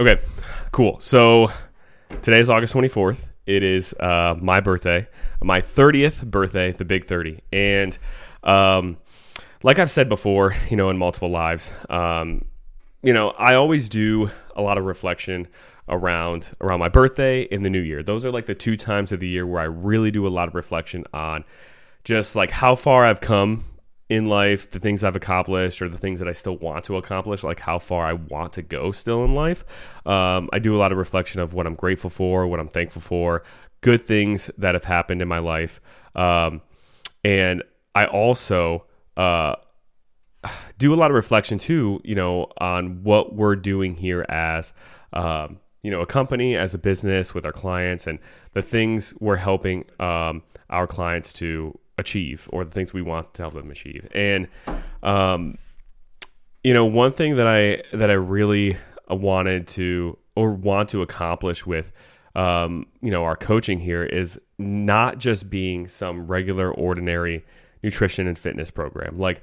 Okay, cool. So today is August 24th. It is uh, my birthday, my 30th birthday, the big 30. And um, like I've said before, you know, in multiple lives, um, you know, I always do a lot of reflection around around my birthday and the new year. Those are like the two times of the year where I really do a lot of reflection on just like how far I've come in life, the things I've accomplished, or the things that I still want to accomplish, like how far I want to go still in life. Um, I do a lot of reflection of what I'm grateful for, what I'm thankful for, good things that have happened in my life. Um, and I also uh, do a lot of reflection too, you know, on what we're doing here as. Um, you know, a company as a business with our clients and the things we're helping um, our clients to achieve or the things we want to help them achieve. And um, you know, one thing that I that I really wanted to or want to accomplish with um, you know our coaching here is not just being some regular ordinary nutrition and fitness program like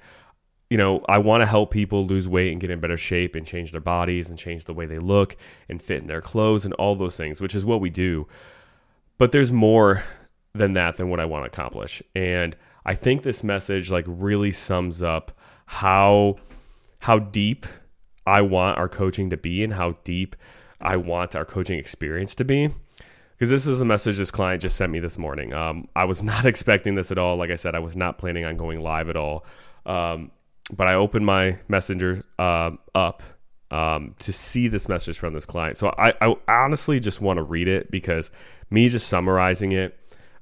you know i want to help people lose weight and get in better shape and change their bodies and change the way they look and fit in their clothes and all those things which is what we do but there's more than that than what I want to accomplish. And I think this message like really sums up how how deep I want our coaching to be and how deep I want our coaching experience to be. Because this is the message this client just sent me this morning. Um, I was not expecting this at all. Like I said, I was not planning on going live at all. Um, but I opened my messenger uh, up um, to see this message from this client. So I, I honestly just want to read it because me just summarizing it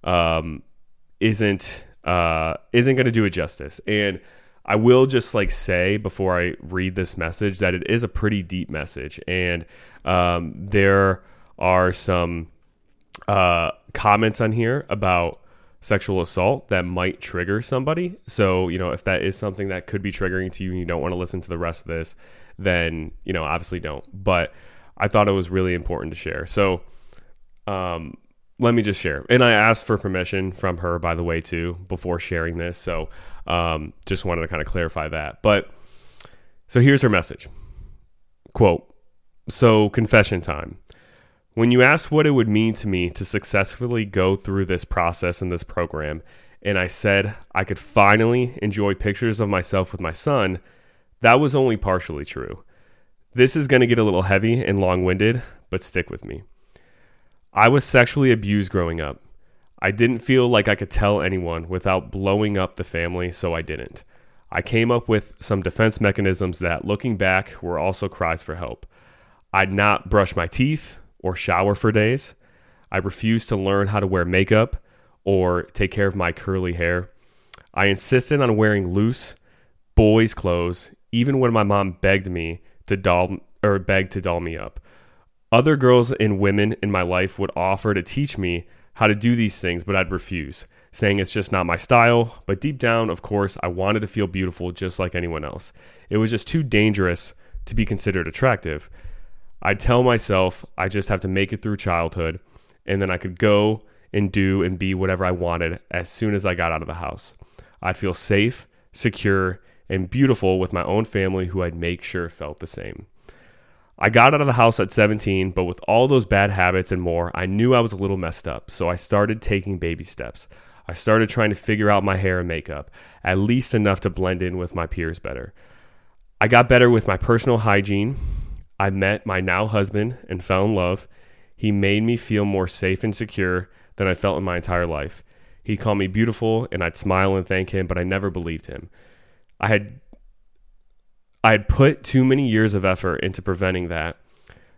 um, isn't uh, isn't going to do it justice. And I will just like say before I read this message that it is a pretty deep message, and um, there are some uh, comments on here about sexual assault that might trigger somebody. So, you know, if that is something that could be triggering to you and you don't want to listen to the rest of this, then, you know, obviously don't. But I thought it was really important to share. So, um, let me just share. And I asked for permission from her, by the way, too, before sharing this. So um, just wanted to kind of clarify that. But so here's her message quote, So, confession time. When you asked what it would mean to me to successfully go through this process and this program, and I said I could finally enjoy pictures of myself with my son, that was only partially true. This is going to get a little heavy and long winded, but stick with me. I was sexually abused growing up. I didn't feel like I could tell anyone without blowing up the family, so I didn't. I came up with some defense mechanisms that, looking back, were also cries for help. I'd not brush my teeth or shower for days. I refused to learn how to wear makeup or take care of my curly hair. I insisted on wearing loose boys' clothes, even when my mom begged me to doll or begged to doll me up. Other girls and women in my life would offer to teach me how to do these things, but I'd refuse, saying it's just not my style. But deep down, of course, I wanted to feel beautiful just like anyone else. It was just too dangerous to be considered attractive. I'd tell myself I just have to make it through childhood, and then I could go and do and be whatever I wanted as soon as I got out of the house. I'd feel safe, secure, and beautiful with my own family who I'd make sure felt the same. I got out of the house at 17, but with all those bad habits and more, I knew I was a little messed up. So I started taking baby steps. I started trying to figure out my hair and makeup, at least enough to blend in with my peers better. I got better with my personal hygiene. I met my now husband and fell in love. He made me feel more safe and secure than I felt in my entire life. He called me beautiful, and I'd smile and thank him, but I never believed him. I had I had put too many years of effort into preventing that.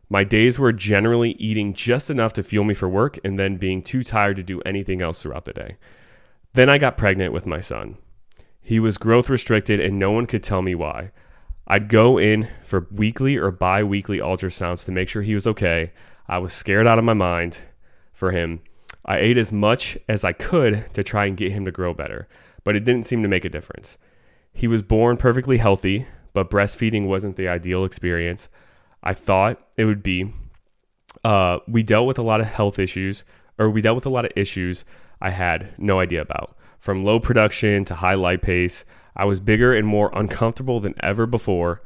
My days were generally eating just enough to fuel me for work and then being too tired to do anything else throughout the day. Then I got pregnant with my son. He was growth restricted and no one could tell me why. I'd go in for weekly or bi weekly ultrasounds to make sure he was okay. I was scared out of my mind for him. I ate as much as I could to try and get him to grow better, but it didn't seem to make a difference. He was born perfectly healthy, but breastfeeding wasn't the ideal experience I thought it would be. Uh, we dealt with a lot of health issues, or we dealt with a lot of issues I had no idea about. From low production to high lipase, I was bigger and more uncomfortable than ever before.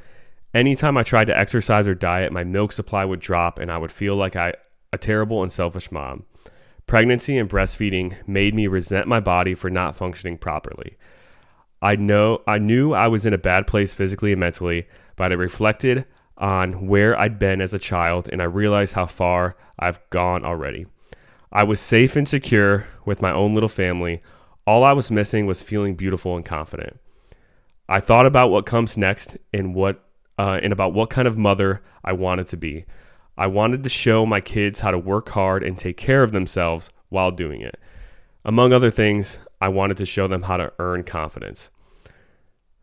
Anytime I tried to exercise or diet, my milk supply would drop and I would feel like I a terrible and selfish mom. Pregnancy and breastfeeding made me resent my body for not functioning properly. I know I knew I was in a bad place physically and mentally, but I reflected on where I'd been as a child and I realized how far I've gone already. I was safe and secure with my own little family. All I was missing was feeling beautiful and confident. I thought about what comes next and what uh, and about what kind of mother I wanted to be. I wanted to show my kids how to work hard and take care of themselves while doing it. Among other things, I wanted to show them how to earn confidence.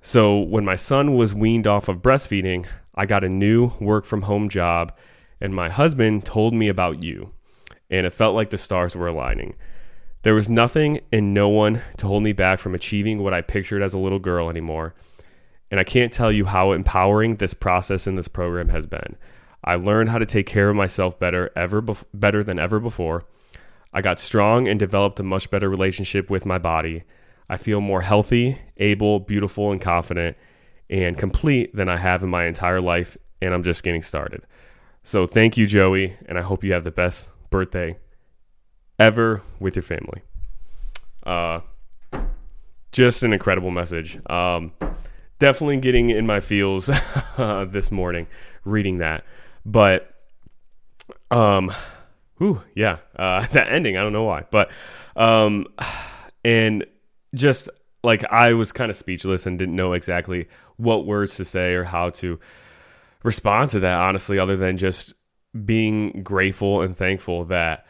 So, when my son was weaned off of breastfeeding, I got a new work from home job, and my husband told me about you, and it felt like the stars were aligning. There was nothing and no one to hold me back from achieving what I pictured as a little girl anymore. And I can't tell you how empowering this process and this program has been. I learned how to take care of myself better ever better than ever before. I got strong and developed a much better relationship with my body. I feel more healthy, able, beautiful, and confident and complete than I have in my entire life, and I'm just getting started. So thank you, Joey, and I hope you have the best birthday ever with your family. Uh, just an incredible message. Um, definitely getting in my feels this morning reading that. But um ooh, yeah, uh that ending, I don't know why. But um and just like I was kind of speechless and didn't know exactly what words to say or how to respond to that honestly other than just being grateful and thankful that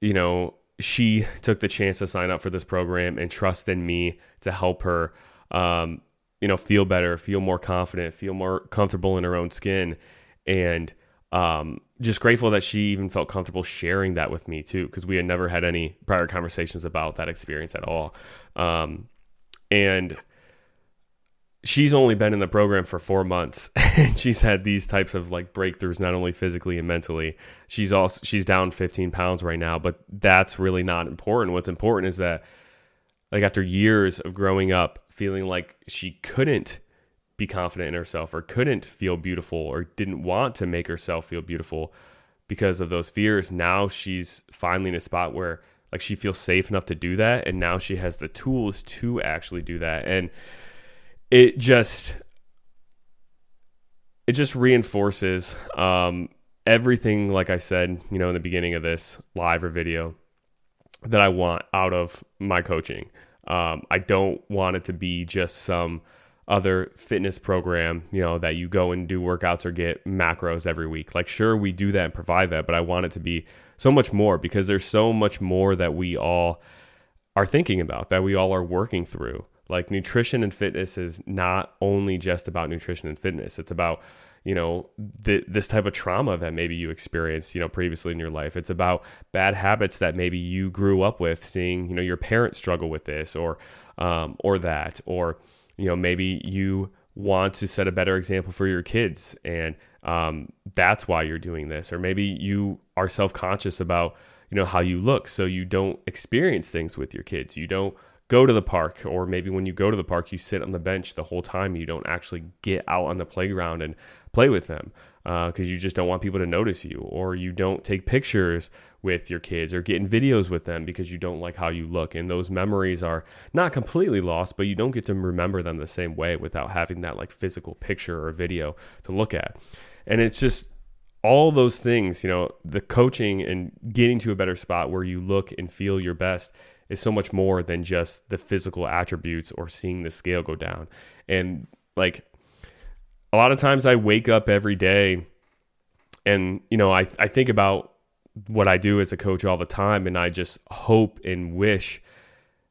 you know she took the chance to sign up for this program and trust in me to help her um, you know feel better feel more confident feel more comfortable in her own skin and um, just grateful that she even felt comfortable sharing that with me too, because we had never had any prior conversations about that experience at all. Um, and she's only been in the program for four months and she's had these types of like breakthroughs not only physically and mentally she's also she's down 15 pounds right now but that's really not important what's important is that like after years of growing up feeling like she couldn't be confident in herself or couldn't feel beautiful or didn't want to make herself feel beautiful because of those fears. Now she's finally in a spot where like she feels safe enough to do that and now she has the tools to actually do that and it just it just reinforces um, everything like I said, you know, in the beginning of this live or video that I want out of my coaching. Um, I don't want it to be just some other fitness program, you know, that you go and do workouts or get macros every week. Like, sure, we do that and provide that, but I want it to be so much more because there's so much more that we all are thinking about, that we all are working through. Like, nutrition and fitness is not only just about nutrition and fitness, it's about you know th- this type of trauma that maybe you experienced you know previously in your life it's about bad habits that maybe you grew up with seeing you know your parents struggle with this or um, or that or you know maybe you want to set a better example for your kids and um, that's why you're doing this. Or maybe you are self-conscious about you know how you look so you don't experience things with your kids. You don't go to the park or maybe when you go to the park you sit on the bench the whole time. You don't actually get out on the playground and play with them because uh, you just don't want people to notice you or you don't take pictures with your kids or get in videos with them because you don't like how you look and those memories are not completely lost but you don't get to remember them the same way without having that like physical picture or video to look at and it's just all those things you know the coaching and getting to a better spot where you look and feel your best is so much more than just the physical attributes or seeing the scale go down. And like a lot of times I wake up every day and, you know, I, I think about what I do as a coach all the time and I just hope and wish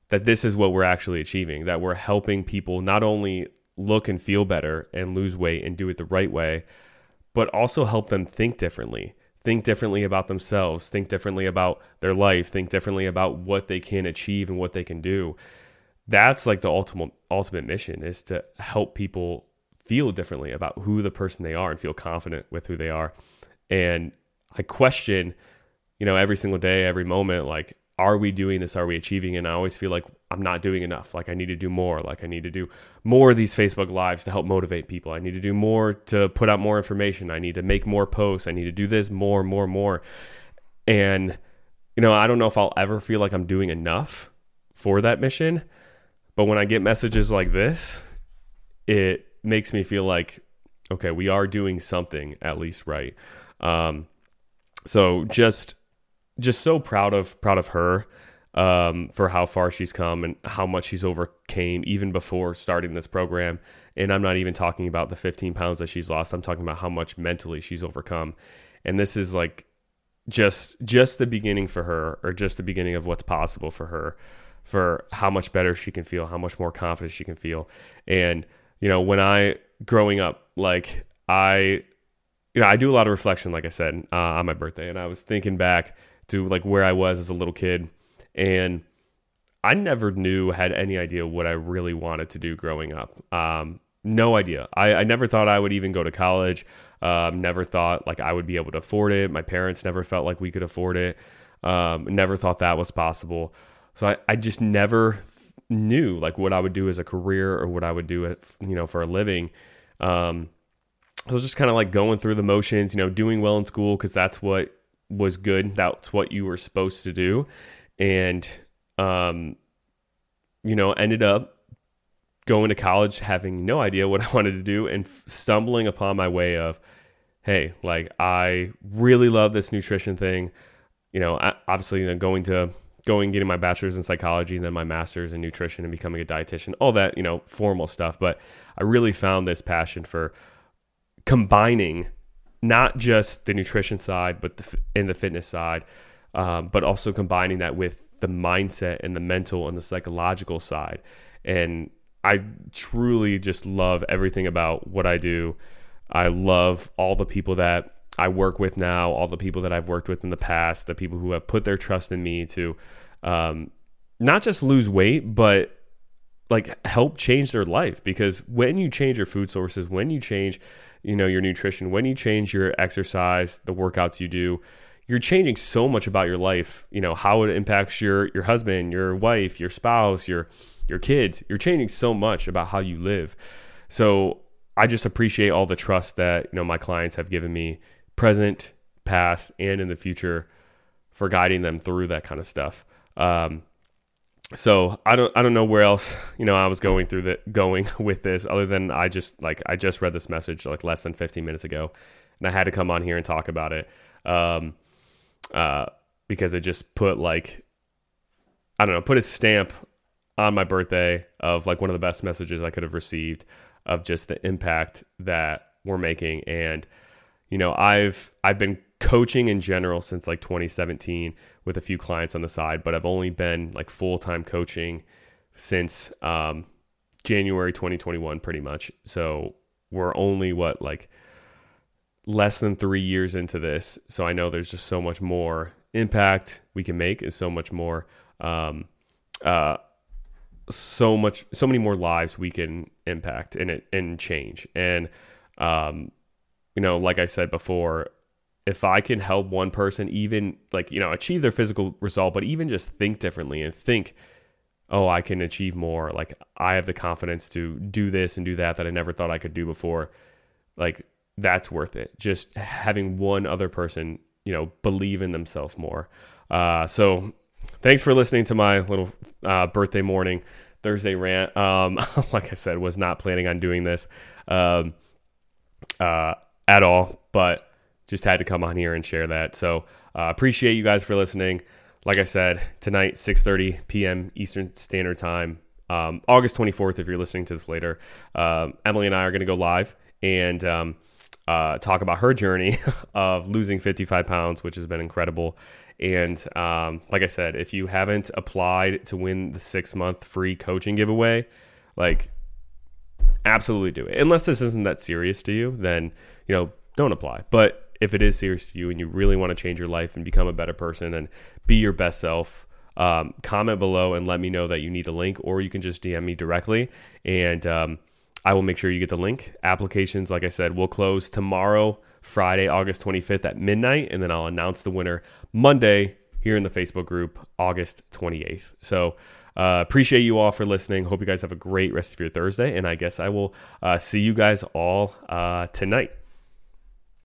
that this is what we're actually achieving, that we're helping people not only look and feel better and lose weight and do it the right way, but also help them think differently. Think differently about themselves, think differently about their life, think differently about what they can achieve and what they can do. That's like the ultimate ultimate mission is to help people feel differently about who the person they are and feel confident with who they are. And I question, you know, every single day, every moment, like, are we doing this? Are we achieving? And I always feel like I'm not doing enough. Like I need to do more. Like I need to do more of these Facebook lives to help motivate people. I need to do more to put out more information. I need to make more posts. I need to do this more, more, more. And you know, I don't know if I'll ever feel like I'm doing enough for that mission. But when I get messages like this, it makes me feel like, okay, we are doing something at least right. Um, so just just so proud of proud of her um, for how far she's come and how much she's overcame even before starting this program. And I'm not even talking about the 15 pounds that she's lost. I'm talking about how much mentally she's overcome. And this is like just just the beginning for her, or just the beginning of what's possible for her, for how much better she can feel, how much more confident she can feel. And you know, when I growing up, like I you know, I do a lot of reflection, like I said, uh, on my birthday, and I was thinking back to like where I was as a little kid, and I never knew had any idea what I really wanted to do growing up. Um, no idea. I, I, never thought I would even go to college. Um, never thought like I would be able to afford it. My parents never felt like we could afford it. Um, never thought that was possible. So I, I just never knew like what I would do as a career or what I would do, you know, for a living. Um, so just kind of like going through the motions, you know, doing well in school because that's what was good. That's what you were supposed to do, and um, you know, ended up going to college having no idea what I wanted to do and stumbling upon my way of, hey, like I really love this nutrition thing. You know, obviously, you know, going to going getting my bachelor's in psychology and then my master's in nutrition and becoming a dietitian, all that you know, formal stuff. But I really found this passion for combining not just the nutrition side, but the, in the fitness side, um, but also combining that with the mindset and the mental and the psychological side. And I truly just love everything about what I do. I love all the people that I work with now, all the people that I've worked with in the past, the people who have put their trust in me to um, not just lose weight, but like help change their life. Because when you change your food sources, when you change you know your nutrition when you change your exercise the workouts you do you're changing so much about your life you know how it impacts your your husband your wife your spouse your your kids. You're changing so much about how you live. So i just appreciate all the trust that you know my clients have given me present past and in the future for guiding them through that kind of stuff. Um, so I don't I don't know where else you know I was going through the going with this other than I just like I just read this message like less than 15 minutes ago and I had to come on here and talk about it um, uh, because it just put like I don't know put a stamp on my birthday of like one of the best messages I could have received of just the impact that we're making and you know I've I've been coaching in general since like 2017 with a few clients on the side, but I've only been like full time coaching since um, January 2021, pretty much. So we're only what like less than three years into this. So I know there's just so much more impact we can make, and so much more, um, uh, so much, so many more lives we can impact and and change. And um, you know, like I said before, if I can help one person even like, you know, achieve their physical result, but even just think differently and think, oh, I can achieve more. Like I have the confidence to do this and do that that I never thought I could do before. Like that's worth it. Just having one other person, you know, believe in themselves more. Uh, so thanks for listening to my little uh, birthday morning Thursday rant. Um, like I said, was not planning on doing this um, uh, at all, but just had to come on here and share that. So uh, appreciate you guys for listening. Like I said, tonight 6:30 p.m. Eastern Standard Time, um, August 24th. If you're listening to this later, um, Emily and I are going to go live and um, uh, talk about her journey of losing 55 pounds, which has been incredible. And um, like I said, if you haven't applied to win the six month free coaching giveaway, like absolutely do it. Unless this isn't that serious to you, then you know don't apply. But if it is serious to you and you really want to change your life and become a better person and be your best self, um, comment below and let me know that you need a link, or you can just DM me directly and um, I will make sure you get the link. Applications, like I said, will close tomorrow, Friday, August 25th at midnight, and then I'll announce the winner Monday here in the Facebook group August 28th. So uh, appreciate you all for listening. Hope you guys have a great rest of your Thursday. And I guess I will uh, see you guys all uh, tonight.